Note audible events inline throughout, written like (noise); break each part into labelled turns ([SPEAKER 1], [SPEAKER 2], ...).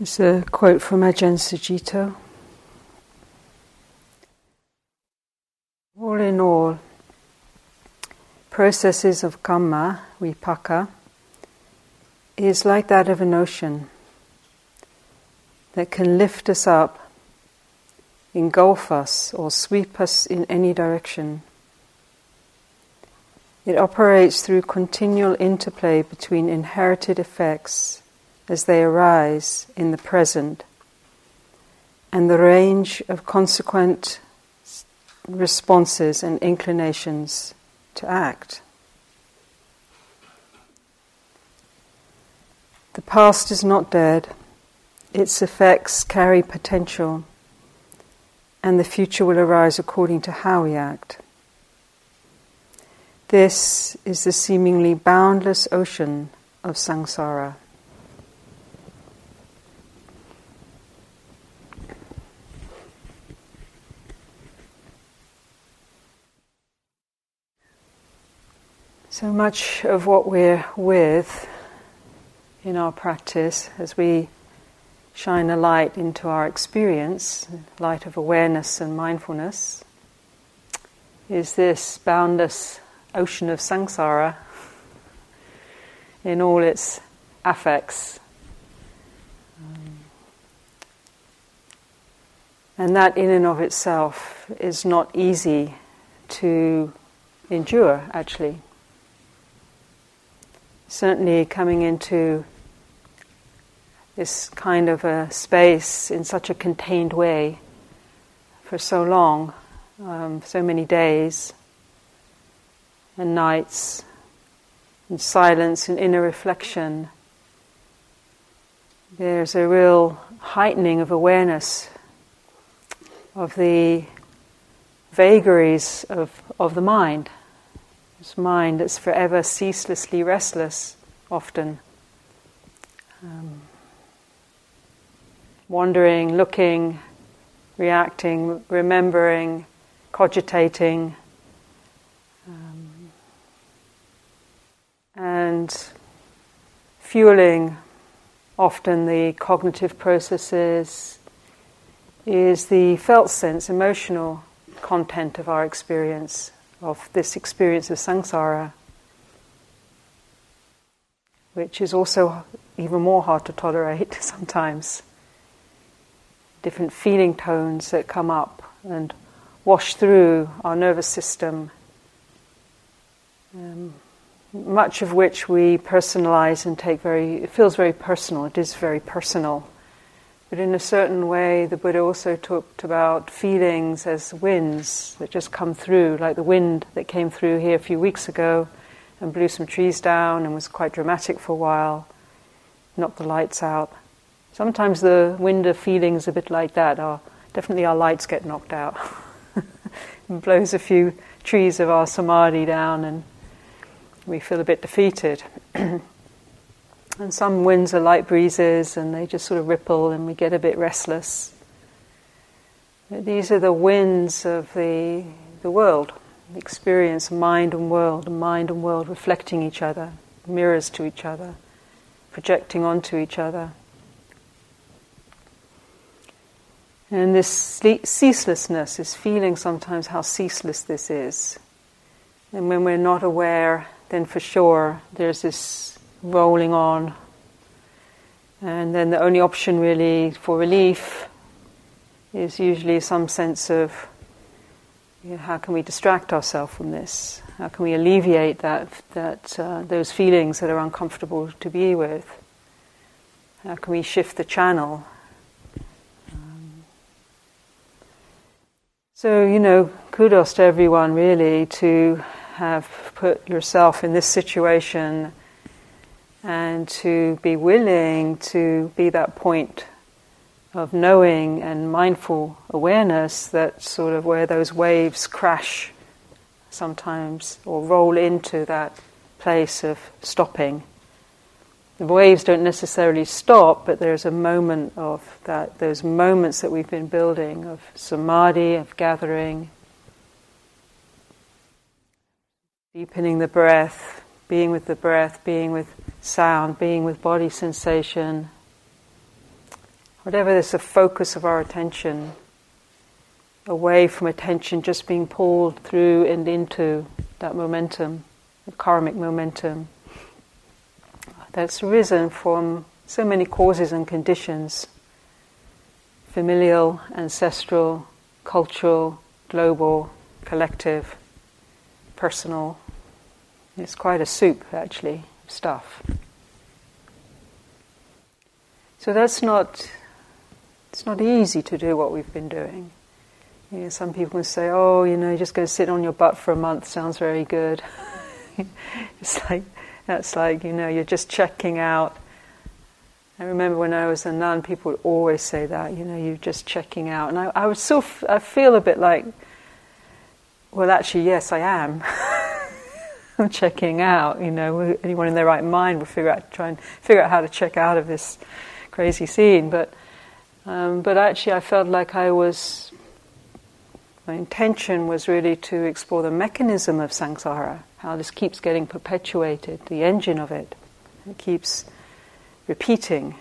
[SPEAKER 1] It's a quote from Ajahn Sucitto. All in all, processes of karma, vipaka, is like that of an ocean that can lift us up, engulf us, or sweep us in any direction. It operates through continual interplay between inherited effects as they arise in the present and the range of consequent responses and inclinations to act. The past is not dead, its effects carry potential, and the future will arise according to how we act. This is the seemingly boundless ocean of samsara. So much of what we're with in our practice as we shine a light into our experience, light of awareness and mindfulness, is this boundless ocean of samsara in all its affects. Um, and that, in and of itself, is not easy to endure, actually. Certainly, coming into this kind of a space in such a contained way for so long, um, so many days, and nights, in silence and inner reflection, there's a real heightening of awareness of the vagaries of, of the mind. This mind that's forever ceaselessly restless, often. Um, wandering, looking, reacting, remembering, cogitating. Um, and fueling often the cognitive processes is the felt sense, emotional content of our experience, of this experience of samsara, which is also even more hard to tolerate (laughs) sometimes. Different feeling tones that come up and wash through our nervous system. Um, much of which we personalize and take very, it feels very personal, it is very personal. But in a certain way, the Buddha also talked about feelings as winds that just come through, like the wind that came through here a few weeks ago and blew some trees down and was quite dramatic for a while, knocked the lights out. Sometimes the wind of feelings a bit like that are definitely our lights get knocked out. (laughs) and blows a few trees of our samadhi down and we feel a bit defeated. (clears throat) and some winds are light breezes and they just sort of ripple and we get a bit restless. These are the winds of the, the world, the experience, mind and world, mind and world reflecting each other, mirrors to each other, projecting onto each other. And this ceaselessness is feeling sometimes how ceaseless this is. And when we're not aware then for sure there's this rolling on. And then the only option really for relief is usually some sense of you know, how can we distract ourselves from this? How can we alleviate that, that uh, those feelings that are uncomfortable to be with? How can we shift the channel? Um, so, you know, kudos to everyone really to have put yourself in this situation and to be willing to be that point of knowing and mindful awareness that sort of where those waves crash sometimes or roll into that place of stopping. The waves don't necessarily stop, but there's a moment of that, those moments that we've been building of samadhi, of gathering, Deepening the breath, being with the breath, being with sound, being with body sensation, whatever is the focus of our attention, away from attention just being pulled through and into that momentum, the karmic momentum that's arisen from so many causes and conditions familial, ancestral, cultural, global, collective, personal. It's quite a soup, actually, stuff. So that's not, it's not easy to do what we've been doing. You know, some people can say, oh, you know, just go sit on your butt for a month, sounds very good. (laughs) it's like, that's like, you know, you're just checking out. I remember when I was a nun, people would always say that, you know, you're just checking out. And I, I would still, f- I feel a bit like, well, actually, yes, I am. (laughs) (laughs) Checking out, you know, anyone in their right mind would figure out, try and figure out how to check out of this crazy scene. But, um, but actually, I felt like I was my intention was really to explore the mechanism of samsara, how this keeps getting perpetuated, the engine of it. It keeps repeating,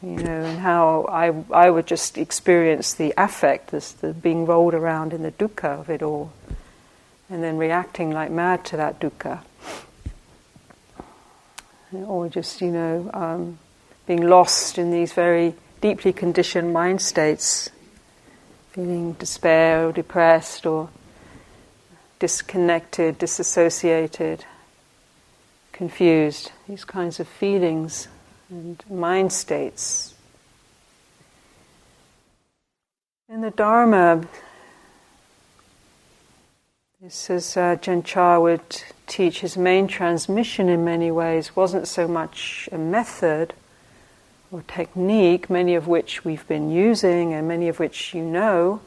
[SPEAKER 1] you know, and how I, I would just experience the affect, this, the being rolled around in the dukkha of it all, and then reacting like mad to that dukkha. Or just, you know, um, being lost in these very deeply conditioned mind states feeling despair or depressed or disconnected, disassociated, confused, these kinds of feelings and mind states. In the Dharma, this is uh, would teach his main transmission in many ways wasn't so much a method or technique, many of which we've been using and many of which you know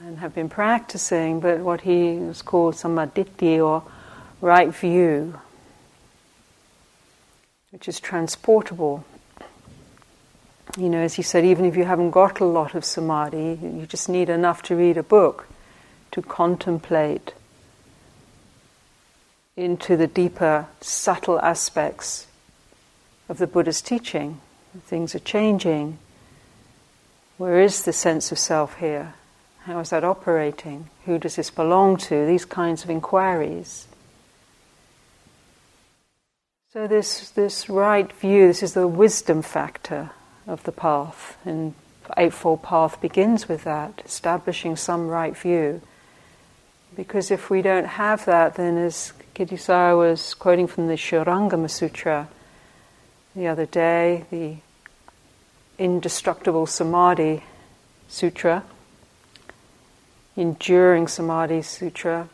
[SPEAKER 1] and have been practicing, but what he was called sammaditthi or right view, which is transportable. You know, as he said, even if you haven't got a lot of samadhi, you just need enough to read a book to contemplate into the deeper, subtle aspects of the Buddha's teaching things are changing. Where is the sense of self here? How is that operating? Who does this belong to? These kinds of inquiries. So this this right view, this is the wisdom factor of the path, and Eightfold Path begins with that, establishing some right view. Because if we don't have that, then as Kittisaro was quoting from the Shurangama Sutra the other day, the indestructible samadhi sutra, enduring samadhi sutra,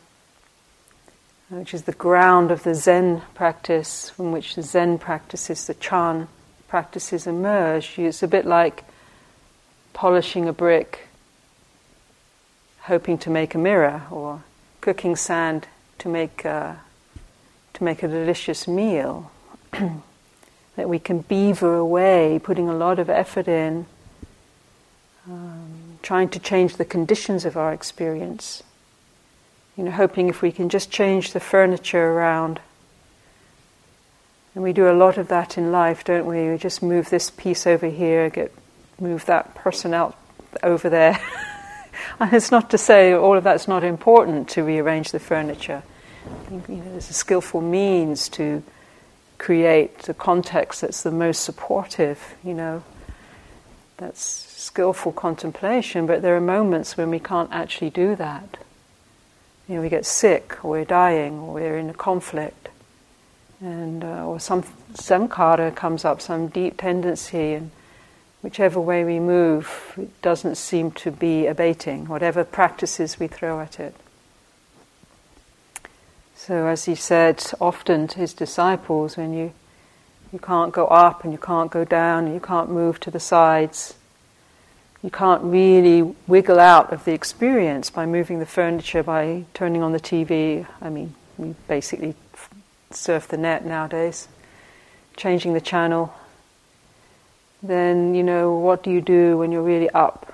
[SPEAKER 1] which is the ground of the Zen practice, from which the Zen practices, the Chan practices emerge. It's a bit like polishing a brick, hoping to make a mirror, or cooking sand to make a, to make a delicious meal. (clears throat) that we can beaver away, putting a lot of effort in, um, trying to change the conditions of our experience. You know, hoping if we can just change the furniture around. And we do a lot of that in life, don't we? We just move this piece over here, get move that person out over there. (laughs) (laughs) and it's not to say all of that's not important to rearrange the furniture. I think you know, there's a skillful means to create the context that's the most supportive, you know. That's skillful contemplation, but there are moments when we can't actually do that. You know, we get sick, or we're dying, or we're in a conflict, and uh, or some samkhara comes up, some deep tendency, and whichever way we move, it doesn't seem to be abating, whatever practices we throw at it. So, as he said often to his disciples, when you, you can't go up and you can't go down and you can't move to the sides, you can't really wiggle out of the experience by moving the furniture, by turning on the TV. I mean, we basically surf the net nowadays, changing the channel. Then, you know, what do you do when you're really up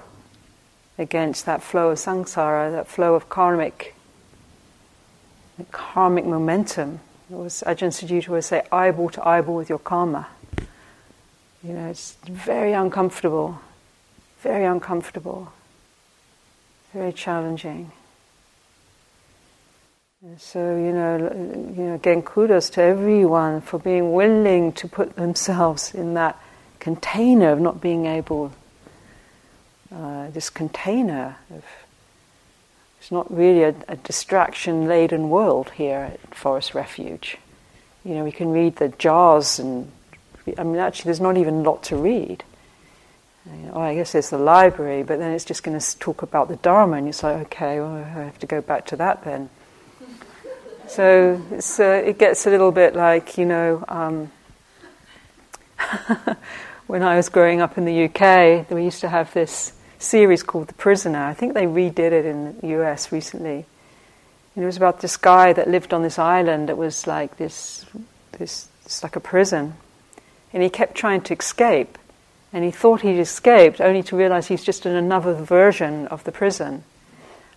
[SPEAKER 1] against that flow of samsara, that flow of karmic karmic momentum. It was Ajahn Sucitto would say, eyeball to eyeball with your karma. You know, it's very uncomfortable. very uncomfortable, very challenging. And so you know, you know, again, kudos to everyone for being willing to put themselves in that container of not being able. Uh, this container of it's not really a, a distraction-laden world here at Forest Refuge. You know, we can read the jars, and I mean, actually, there's not even a lot to read. Oh, I guess there's the library, but then it's just going to talk about the Dharma, and it's like, okay, well, I have to go back to that then. (laughs) So uh, it gets a little bit like, you know, um, (laughs) when I was growing up in the UK, we used to have this series called The Prisoner. I think they redid it in the US recently. And it was about this guy that lived on this island that was like this, this, it's like a prison. And he kept trying to escape. And he thought he'd escaped, only to realize he's just in another version of the prison.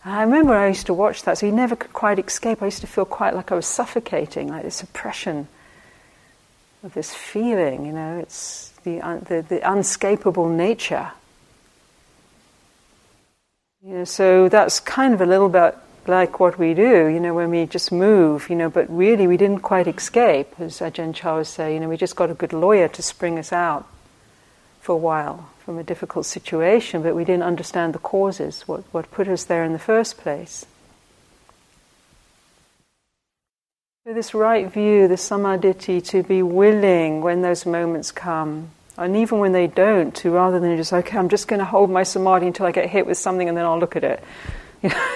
[SPEAKER 1] And I remember I used to watch that, so he never could quite escape. I used to feel quite like I was suffocating, like this oppression of this feeling, you know, it's the, the, the unscapable nature you know, so that's kind of a little bit like what we do, you know, when we just move, you know, but really we didn't quite escape, as Ajahn Chah would say, you know, we just got a good lawyer to spring us out for a while from a difficult situation, but we didn't understand the causes, what, what put us there in the first place. So this right view, the samadhi, to be willing when those moments come, and even when they don't, to rather than just, okay, I'm just going to hold my samadhi until I get hit with something and then I'll look at it. You know,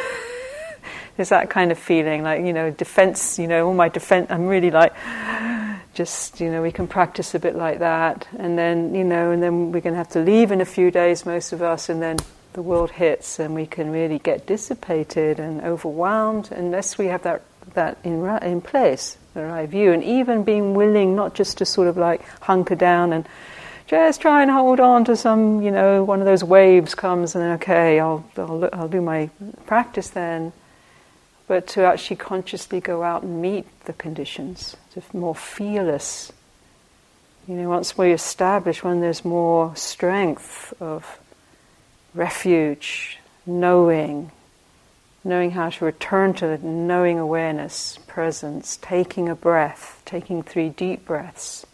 [SPEAKER 1] (laughs) there's that kind of feeling, like, you know, defense, you know, all my defense, I'm really like, (sighs) just, you know, we can practice a bit like that. And then, you know, and then we're going to have to leave in a few days, most of us, and then the world hits and we can really get dissipated and overwhelmed unless we have that, that in, in place, the right view. And even being willing not just to sort of like hunker down and just try and hold on to some, you know, one of those waves comes and then, okay, I'll, I'll, I'll do my practice then. But to actually consciously go out and meet the conditions, to more fearless. You know, once we establish, when there's more strength of refuge, knowing, knowing how to return to the knowing awareness, presence, taking a breath, taking three deep breaths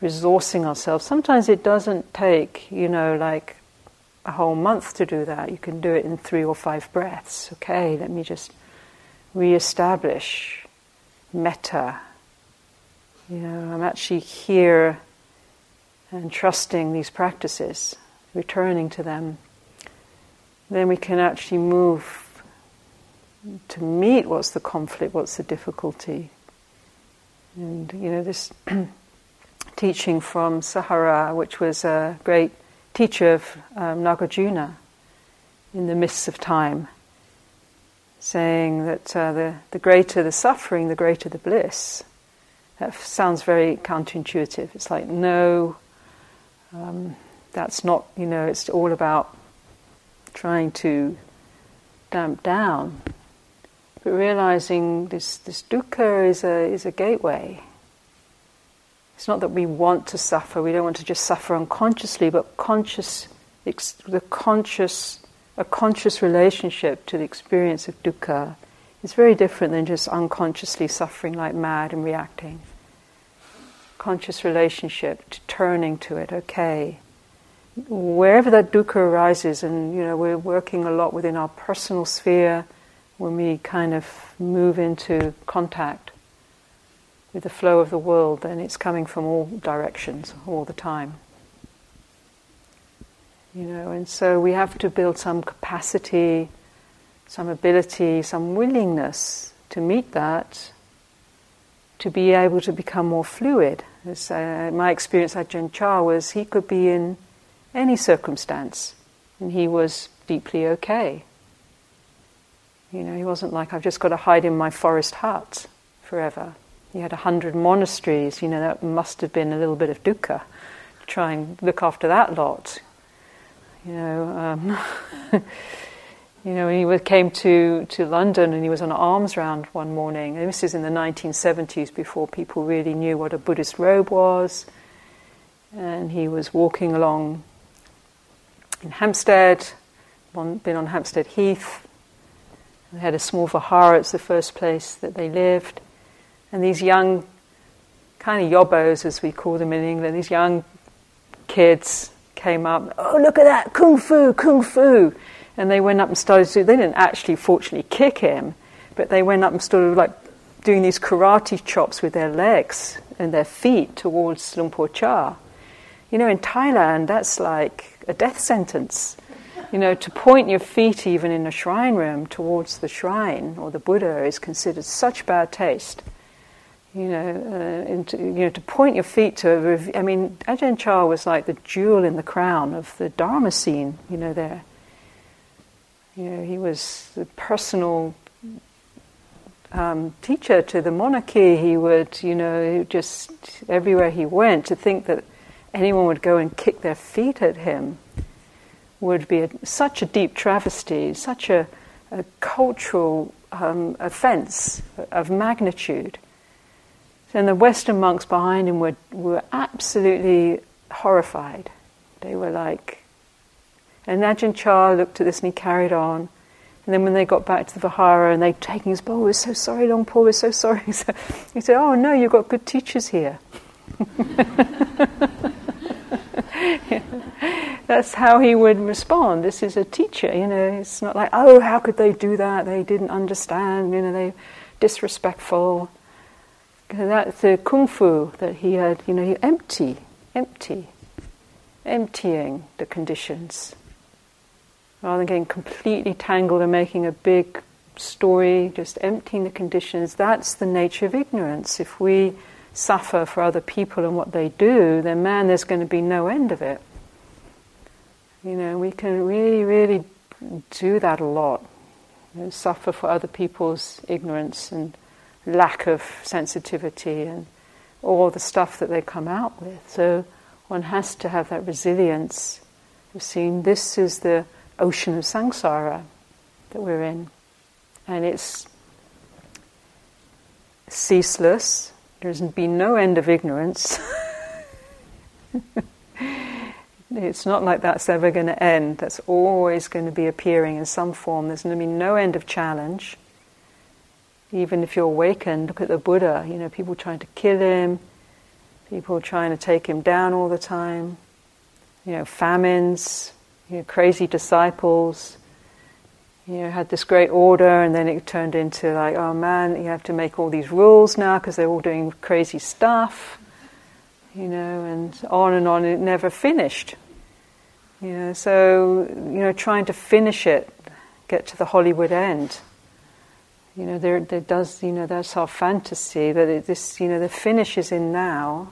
[SPEAKER 1] resourcing ourselves. Sometimes it doesn't take, you know, like a whole month to do that. You can do it in three or five breaths. Okay, let me just re-establish metta. You know, I'm actually here and trusting these practices, returning to them. Then we can actually move to meet what's the conflict, what's the difficulty. And you know, this (clears throat) teaching from Saraha, which was a great teacher of um, Nagarjuna in the mists of time, saying that uh, the, the greater the suffering, the greater the bliss. That sounds very counterintuitive. It's like, no, um, that's not, you know, it's all about trying to damp down. But realizing this, this dukkha is a, is a gateway it's not that we want to suffer, we don't want to just suffer unconsciously, but conscious, the conscious, a conscious relationship to the experience of dukkha is very different than just unconsciously suffering like mad and reacting. Conscious relationship to turning to it, okay. Wherever that dukkha arises, and you know, we're working a lot within our personal sphere when we kind of move into contact with the flow of the world, then it's coming from all directions all the time. You know, and so we have to build some capacity, some ability, some willingness to meet that, to be able to become more fluid. As, uh, my experience at Ajahn Chah was he could be in any circumstance and he was deeply okay. You know, he wasn't like, I've just got to hide in my forest hut forever. He had a hundred monasteries, you know, that must have been a little bit of dukkha to try and look after that lot. You know, um, (laughs) you know, when he came to, to London and he was on an alms round one morning, and this is in the 1970s before people really knew what a Buddhist robe was, and he was walking along in Hampstead, been on Hampstead Heath. They had a small vihara, it's the first place that they lived. And these young, kind of yobbos as we call them in England, these young kids came up, oh, look at that, kung fu, kung fu. And they went up and started to, they didn't actually fortunately kick him, but they went up and started like doing these karate chops with their legs and their feet towards Luang Por Chah. You know, in Thailand, that's like a death sentence. You know, to point your feet even in a shrine room towards the shrine or the Buddha is considered such bad taste. You know, uh, you know, to point your feet to, I mean, Ajahn Chah was like the jewel in the crown of the Dharma scene, you know, there. You know, he was the personal um, teacher to the monarchy. He would, you know, just everywhere he went, to think that anyone would go and kick their feet at him would be a, such a deep travesty, such a, a cultural um, offense of magnitude. And the Western monks behind him were, were absolutely horrified. They were like, and Ajahn Chah looked at this and he carried on. And then when they got back to the Vihara and they'd taken his bowl, we're so sorry, Luang Por, we're so sorry. (laughs) he said, Oh no, you've got good teachers here. (laughs) That's how he would respond. This is a teacher, you know. It's not like, oh, how could they do that? They didn't understand, you know, they disrespectful. That's the kung fu that he had, you know, he empty, empty, emptying the conditions. Rather than getting completely tangled and making a big story, just emptying the conditions, that's the nature of ignorance. If we suffer for other people and what they do, then man, there's going to be no end of it. You know, we can really, really do that a lot. You know, suffer for other people's ignorance and lack of sensitivity and all the stuff that they come out with. So one has to have that resilience of seeing this is the ocean of samsara that we're in. And it's ceaseless. There's been no end of ignorance. (laughs) It's not like that's ever going to end. That's always going to be appearing in some form. There's going to be no end of challenge. Even if you're awakened, look at the Buddha. You know, people trying to kill him, people trying to take him down all the time. You know, famines, you know, crazy disciples. You know, had this great order, and then it turned into like, oh man, you have to make all these rules now because they're all doing crazy stuff you know, and on and on. It never finished. You know, so you know, trying to finish it, get to the Hollywood end. You know, there, there does. You know, that's our fantasy. That it, this, you know, the finish is in now.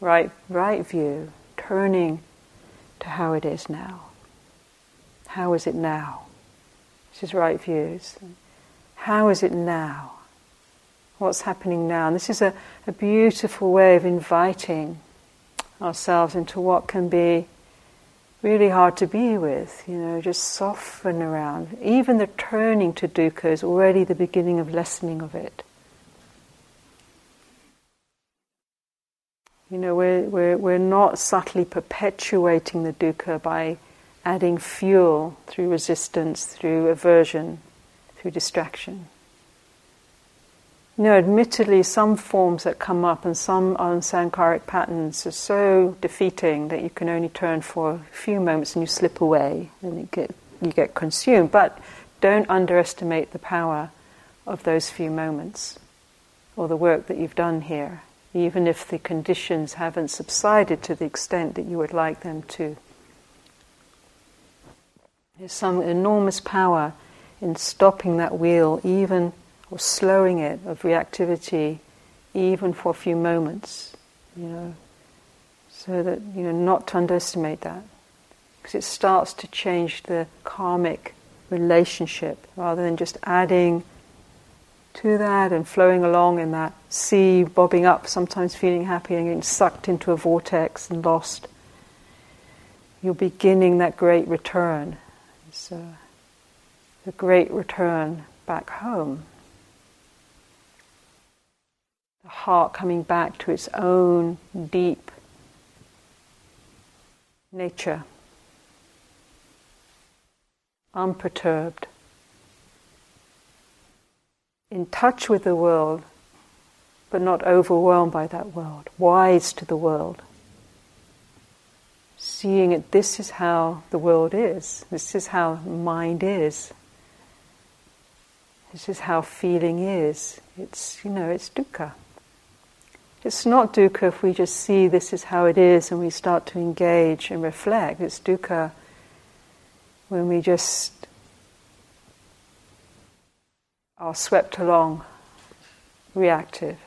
[SPEAKER 1] Right, right view, turning to how it is now. How is it now? This is right views. How is it now? what's happening now. And this is a, a beautiful way of inviting ourselves into what can be really hard to be with, you know, just soften around. Even the turning to dukkha is already the beginning of lessening of it. You know, we're, we're, we're not subtly perpetuating the dukkha by adding fuel through resistance, through aversion, through distraction. You know, admittedly, some forms that come up and some unsankharic patterns are so defeating that you can only turn for a few moments and you slip away and get, you get consumed. But don't underestimate the power of those few moments or the work that you've done here, even if the conditions haven't subsided to the extent that you would like them to. There's some enormous power in stopping that wheel, even or slowing it of reactivity even for a few moments, you know, so that, you know, not to underestimate that. Because it starts to change the karmic relationship rather than just adding to that and flowing along in that sea, bobbing up, sometimes feeling happy and getting sucked into a vortex and lost. You're beginning that great return. The great return back home. The heart coming back to its own deep nature, unperturbed, in touch with the world, but not overwhelmed by that world, wise to the world. Seeing it, this is how the world is, this is how mind is, this is how feeling is. It's, you know, it's dukkha. It's not dukkha if we just see this is how it is and we start to engage and reflect. It's dukkha when we just are swept along, reactive.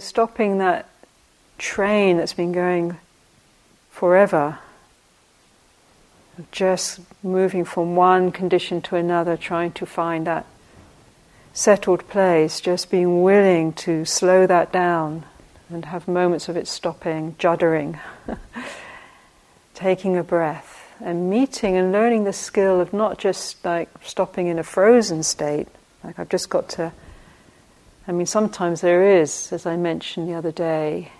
[SPEAKER 1] Stopping that train that's been going forever, just moving from one condition to another, trying to find that settled place, just being willing to slow that down and have moments of it stopping, juddering, (laughs) taking a breath and meeting and learning the skill of not just like stopping in a frozen state, like I've just got to. I mean, sometimes there is, as I mentioned the other day,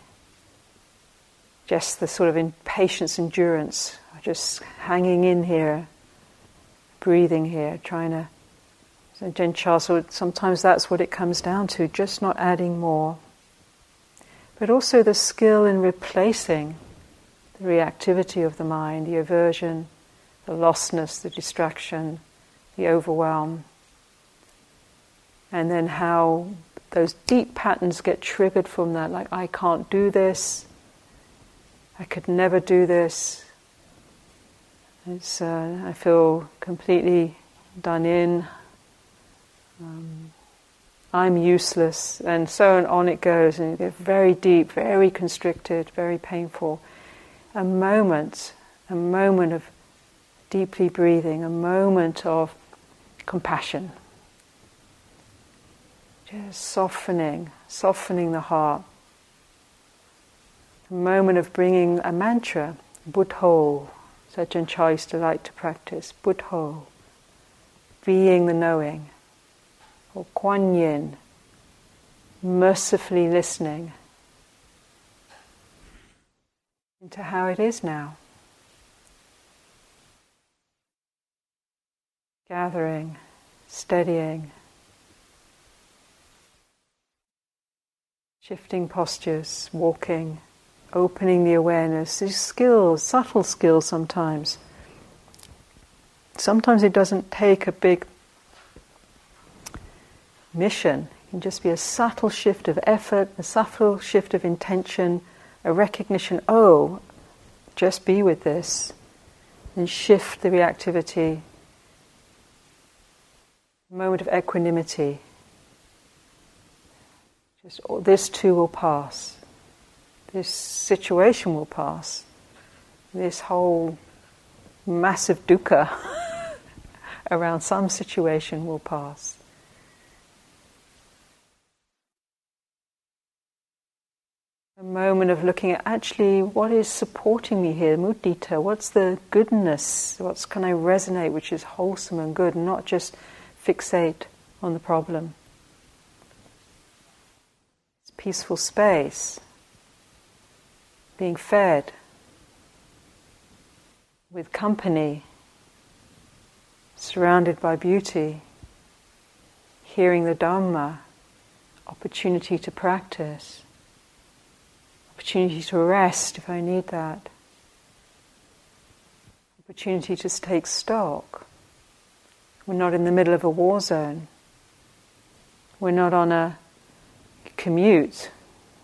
[SPEAKER 1] just the sort of impatience, endurance, just hanging in here, breathing here, trying to. So Ajahn so sometimes that's what it comes down to, just not adding more. But also the skill in replacing the reactivity of the mind, the aversion, the lostness, the distraction, the overwhelm. And then how those deep patterns get triggered from that, like, I can't do this, I could never do this. It's, uh, I feel completely done in. Um, I'm useless, and so on it goes, and it gets very deep, very constricted, very painful a moment, a moment of deeply breathing, a moment of compassion. Softening, softening the heart. A moment of bringing a mantra, Buddho, such a choice to like to practice, Buddho, being the knowing, or Kuan Yin, mercifully listening into how it is now. Gathering, steadying, shifting postures, walking, opening the awareness. These skills, subtle skills sometimes. Sometimes it doesn't take a big mission. It can just be a subtle shift of effort, a subtle shift of intention a recognition, oh, just be with this, and shift the reactivity. A moment of equanimity. Oh, this too will pass. This situation will pass. This whole massive dukkha (laughs) around some situation will pass. A moment of looking at actually what is supporting me here, mudita, what's the goodness, what can I resonate which is wholesome and good, and not just fixate on the problem. Peaceful space, being fed with company, surrounded by beauty, hearing the Dhamma, opportunity to practice opportunity to rest if I need that, opportunity to take stock. We're not in the middle of a war zone. We're not on a commute,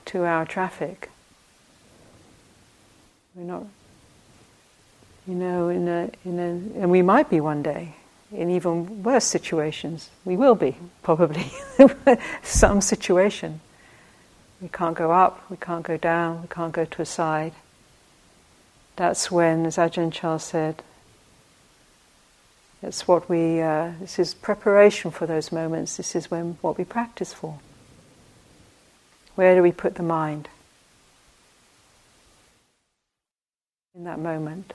[SPEAKER 1] two hour traffic. We're not, you know, in a, in a, and we might be one day in even worse situations. We will be, probably, (laughs) some situation. We can't go up, we can't go down, we can't go to a side. That's when, as Ajahn Chah said, it's what we, uh, this is preparation for those moments, this is when what we practice for. Where do we put the mind in that moment?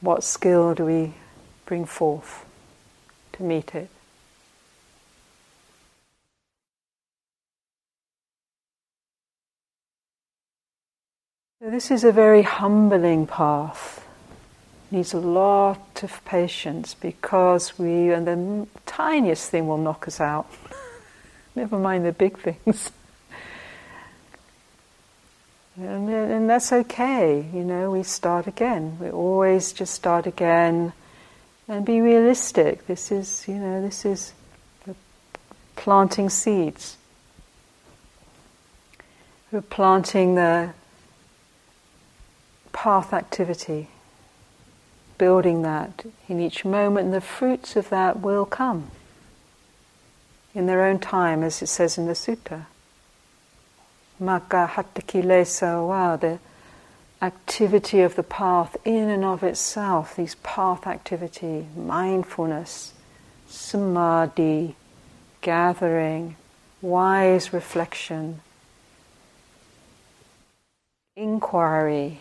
[SPEAKER 1] What skill do we bring forth to meet it? So this is a very humbling path. It Needs a lot of patience because we, and the tiniest thing will knock us out. (laughs) Never mind the big things. (laughs) And, and, that's okay, you know, we start again. We always just start again and be realistic. This is, you know, this is planting seeds. We're planting the path activity, building that in each moment, and the fruits of that will come in their own time, as it says in the sutta. Magga hatta kilesa wow, the activity of the path in and of itself, these path activity, mindfulness, samadhi, gathering, wise reflection, inquiry,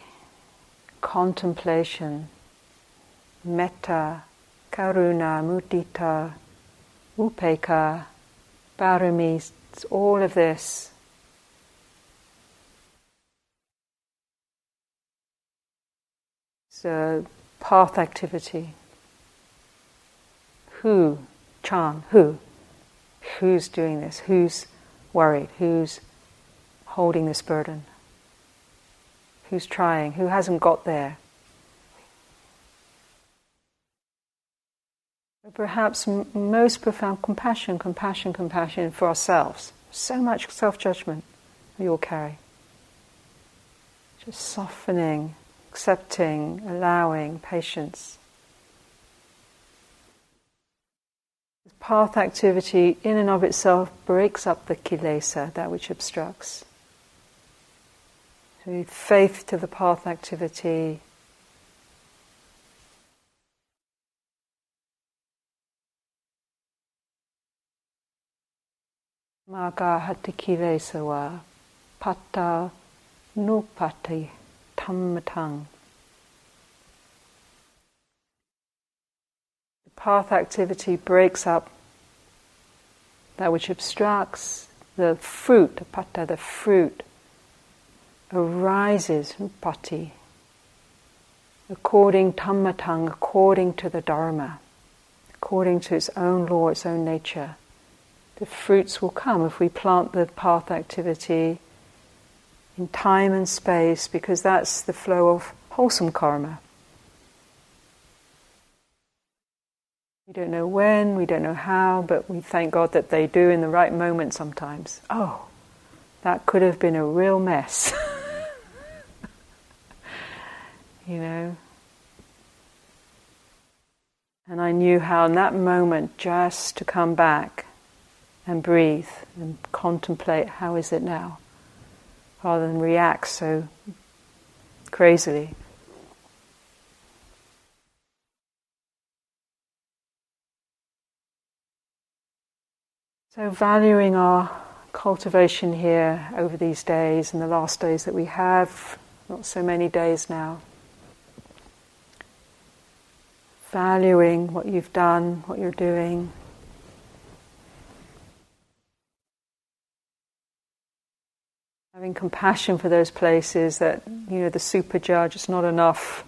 [SPEAKER 1] contemplation, metta, karuna, mudita, upekkha, parami, all of this. So, path activity. Who, Chan, who? Who's doing this? Who's worried? Who's holding this burden? Who's trying? Who hasn't got there? Perhaps m- most profound compassion, compassion, compassion for ourselves. So much self judgment we all carry. Just softening, accepting, allowing, patience. path activity in and of itself breaks up the kilesa, that which obstructs. So faith to the path activity. Maga hati kilesa wa pata nupati tammatang. The path activity breaks up that which obstructs the fruit, the pata, the fruit, arises, pati, according tammatang, according to the Dharma, according to its own law, its own nature. The fruits will come if we plant the path activity in time and space, because that's the flow of wholesome karma. We don't know when, we don't know how, but we thank God that they do in the right moment sometimes. Oh, that could have been a real mess. (laughs) you know? And I knew how in that moment just to come back and breathe and contemplate how is it now, rather than react so crazily. So, valuing our cultivation here over these days and the last days that we have, not so many days now. Valuing what you've done, what you're doing. Having compassion for those places that, you know, the super judge, it's not enough,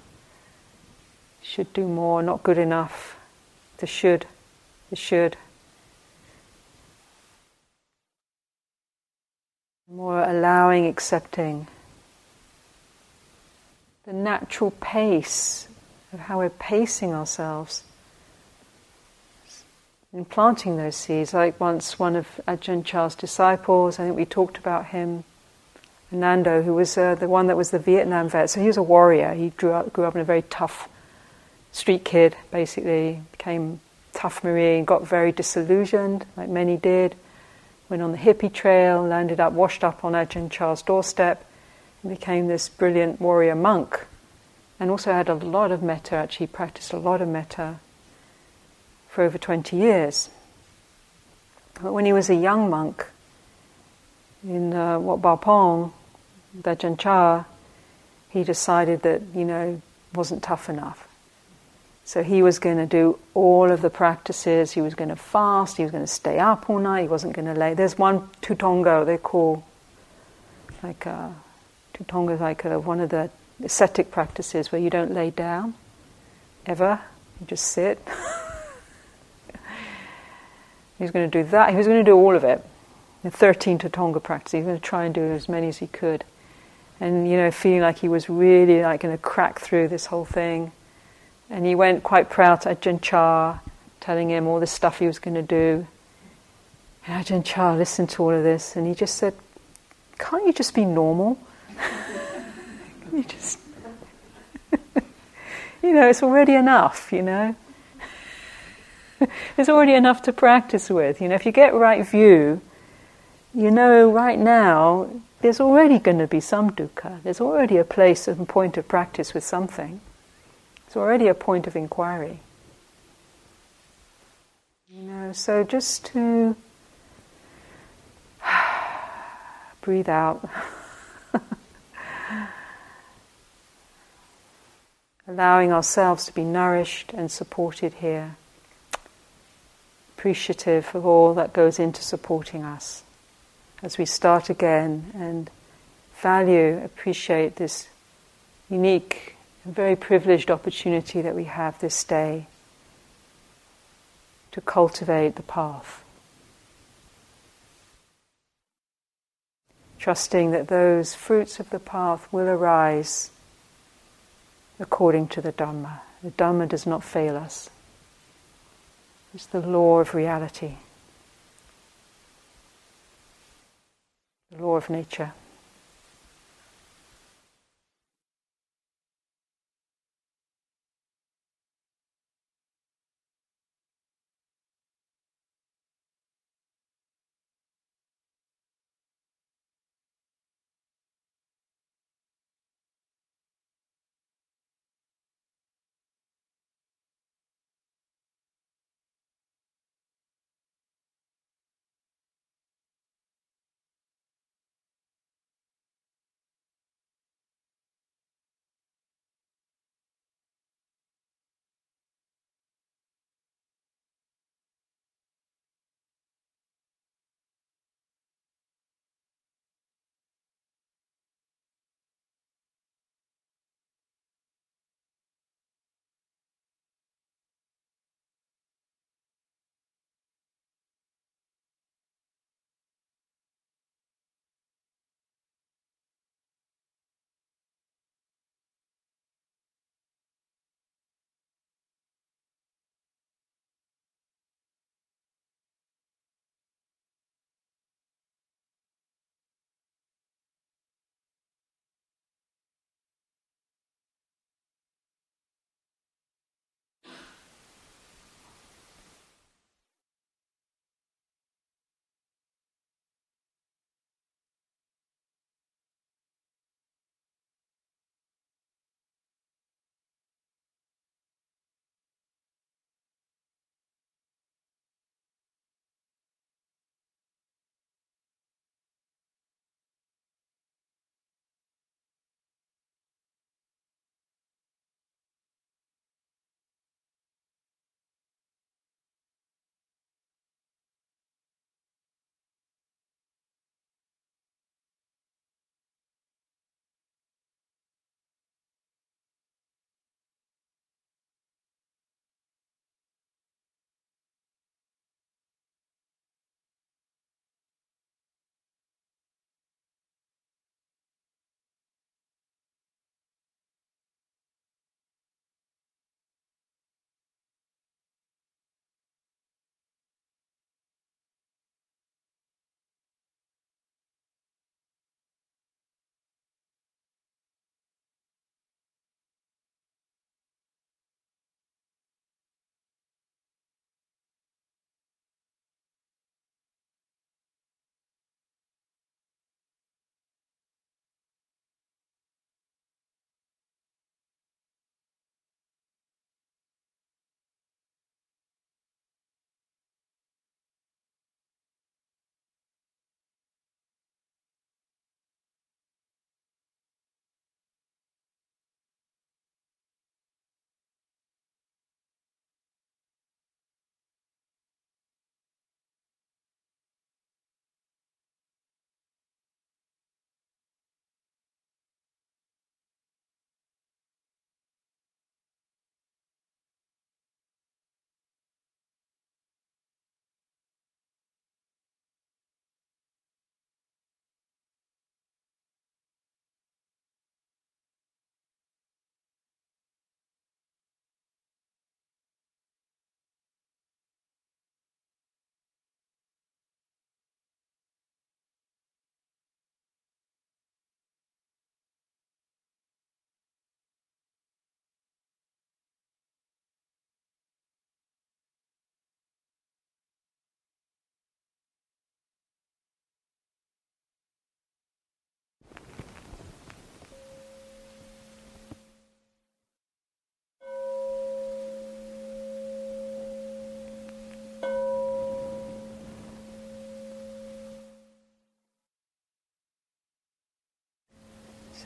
[SPEAKER 1] should do more, not good enough, the should, the should. more allowing, accepting the natural pace of how we're pacing ourselves in planting those seeds. Like once one of Ajahn Chah's disciples, I think we talked about him, Nando, who was uh, the one that was the Vietnam vet. So he was a warrior. He grew up, grew up in a very tough street kid, basically, became tough marine, got very disillusioned, like many did went on the hippie trail, landed up, washed up on Ajahn Chah's doorstep, and became this brilliant warrior monk. And also had a lot of metta, actually practiced a lot of metta for over 20 years. But when he was a young monk in uh, Wat Pah Pong, Chah, he decided that, you know, wasn't tough enough. So he was going to do all of the practices. He was going to fast. He was going to stay up all night. He wasn't going to lay. There's one tutongo they call like uh, a Thottonga is like a, one of the ascetic practices where you don't lay down ever, you just sit. (laughs) he was going to do that, he was going to do all of it. The 13 Thottonga practices, he was going to try and do as many as he could. And, you know, feeling like he was really like going to crack through this whole thing. And he went quite proud to Ajahn Chah, telling him all the stuff he was going to do. And Ajahn Chah listened to all of this and he just said, Can't you just be normal? (laughs) you just, (laughs) you know, it's already enough, you know. (laughs) There's already enough to practice with. You know, if you get right view, you know right now there's already going to be some dukkha. There's already a place and point of practice with something. It's already a point of inquiry. You know, so just to (sighs) breathe out. (laughs) Allowing ourselves to be nourished and supported here. Appreciative of all that goes into supporting us as we start again and value, appreciate this unique a very privileged opportunity that we have this day to cultivate the path. Trusting that those fruits of the path will arise according to the Dhamma. The Dhamma does not fail us, it's the law of reality, the law of nature.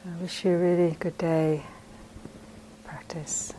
[SPEAKER 1] I wish you a really good day practice.